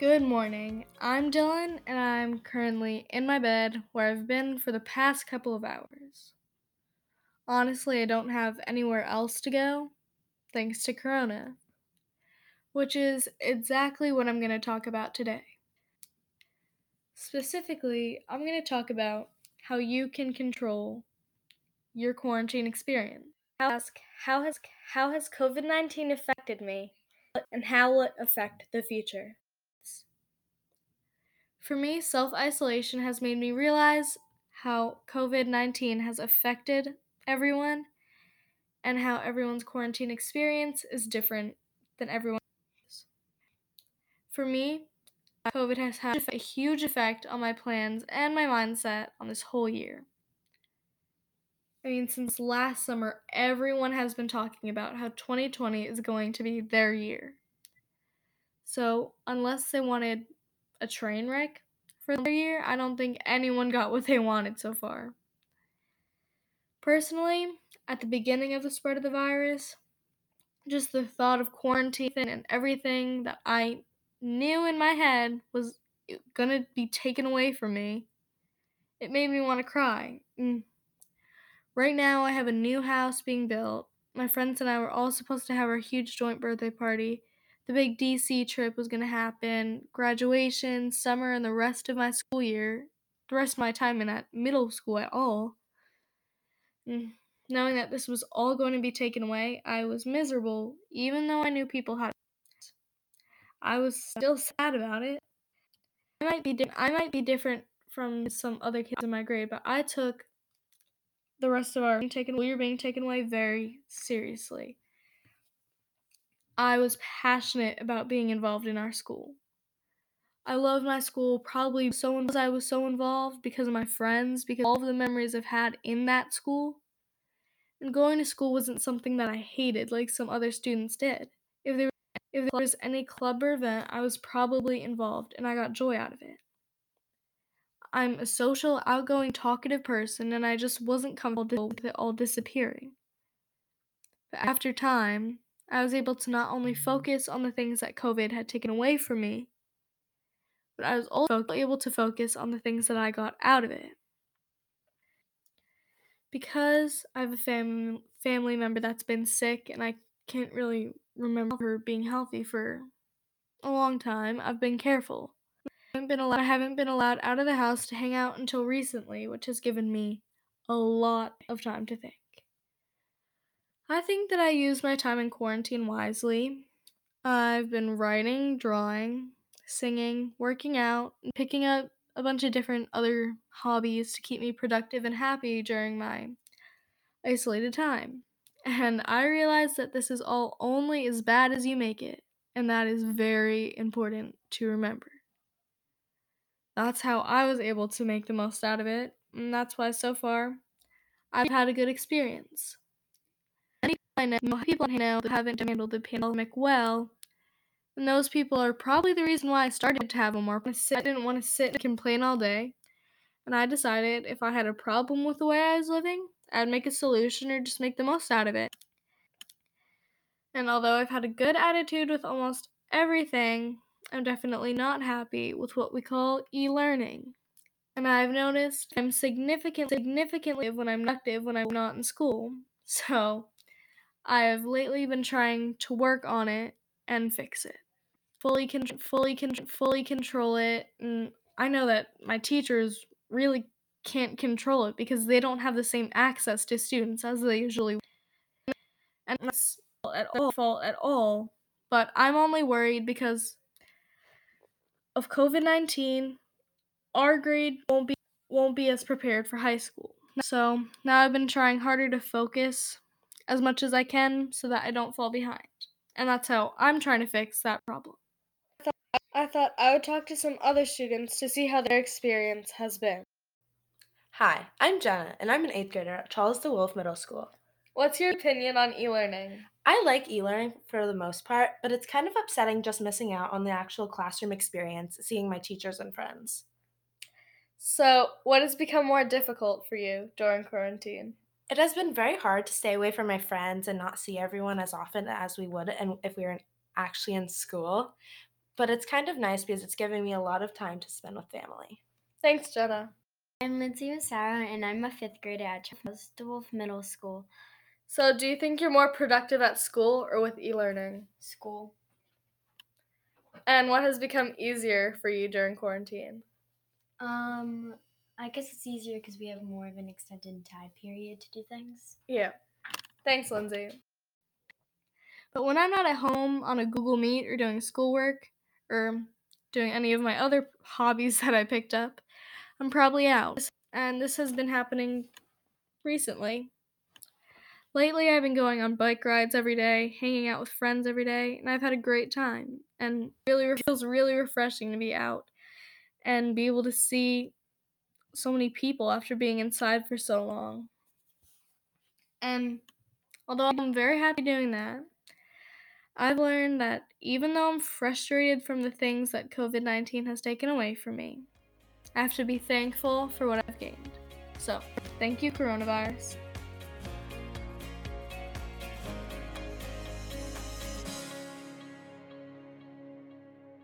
Good morning. I'm Dylan, and I'm currently in my bed where I've been for the past couple of hours. Honestly, I don't have anywhere else to go, thanks to Corona, which is exactly what I'm going to talk about today. Specifically, I'm going to talk about how you can control your quarantine experience. Ask how has how has COVID-19 affected me and how will it affect the future? For me, self isolation has made me realize how COVID 19 has affected everyone and how everyone's quarantine experience is different than everyone. For me, COVID has had a huge effect on my plans and my mindset on this whole year. I mean, since last summer, everyone has been talking about how 2020 is going to be their year. So, unless they wanted a train wreck for their year, I don't think anyone got what they wanted so far. Personally, at the beginning of the spread of the virus, just the thought of quarantine and everything that I knew in my head was gonna be taken away from me, it made me want to cry. Mm. Right now, I have a new house being built. My friends and I were all supposed to have our huge joint birthday party. The big DC trip was going to happen, graduation, summer, and the rest of my school year, the rest of my time in at middle school at all. Mm. Knowing that this was all going to be taken away, I was miserable, even though I knew people had. I was still sad about it. I might be di- I might be different from some other kids in my grade, but I took the rest of our taken we were being taken away very seriously. I was passionate about being involved in our school. I loved my school probably so because I was so involved because of my friends, because all of the memories I've had in that school. And going to school wasn't something that I hated like some other students did. If there if there was any club or event, I was probably involved and I got joy out of it. I'm a social, outgoing, talkative person, and I just wasn't comfortable with it all disappearing. But after time, I was able to not only mm-hmm. focus on the things that COVID had taken away from me, but I was also able to focus on the things that I got out of it. Because I have a fam- family member that's been sick and I can't really remember her being healthy for a long time, I've been careful. I haven't been allowed, I haven't been allowed out of the house to hang out until recently, which has given me a lot of time to think. I think that I use my time in quarantine wisely. I've been writing, drawing, singing, working out, picking up a bunch of different other hobbies to keep me productive and happy during my isolated time. And I realize that this is all only as bad as you make it, and that is very important to remember. That's how I was able to make the most out of it, and that's why so far I've had a good experience. I know, people I know that haven't handled the pandemic well, and those people are probably the reason why I started to have a more. I didn't want to sit and complain all day, and I decided if I had a problem with the way I was living, I'd make a solution or just make the most out of it. And although I've had a good attitude with almost everything, I'm definitely not happy with what we call e learning. And I've noticed I'm significant, significantly when I'm active when I'm not in school. So I have lately been trying to work on it and fix it. Fully, con- fully, con- fully control it. And I know that my teachers really can't control it because they don't have the same access to students as they usually. And that's at all fault at all. But I'm only worried because of COVID nineteen. Our grade won't be won't be as prepared for high school. So now I've been trying harder to focus as much as I can so that I don't fall behind. And that's how I'm trying to fix that problem. I thought, I thought I would talk to some other students to see how their experience has been. Hi, I'm Jenna, and I'm an eighth grader at Charles DeWolf Middle School. What's your opinion on e learning? I like e learning for the most part, but it's kind of upsetting just missing out on the actual classroom experience, seeing my teachers and friends. So, what has become more difficult for you during quarantine? It has been very hard to stay away from my friends and not see everyone as often as we would and if we were actually in school. but it's kind of nice because it's giving me a lot of time to spend with family. Thanks, Jenna. I'm Lindsay Massaro, and I'm a fifth grader at Charles DeWolf Middle School. So, do you think you're more productive at school or with e learning? School. And what has become easier for you during quarantine? Um, I guess it's easier because we have more of an extended time period to do things. Yeah. Thanks, Lindsay. But when I'm not at home on a Google Meet or doing schoolwork or doing any of my other hobbies that I picked up, I'm probably out. And this has been happening recently. Lately, I've been going on bike rides every day, hanging out with friends every day, and I've had a great time. And really it feels really refreshing to be out and be able to see so many people after being inside for so long. And although I'm very happy doing that, I've learned that even though I'm frustrated from the things that COVID 19 has taken away from me, I have to be thankful for what I've gained. So, thank you, coronavirus.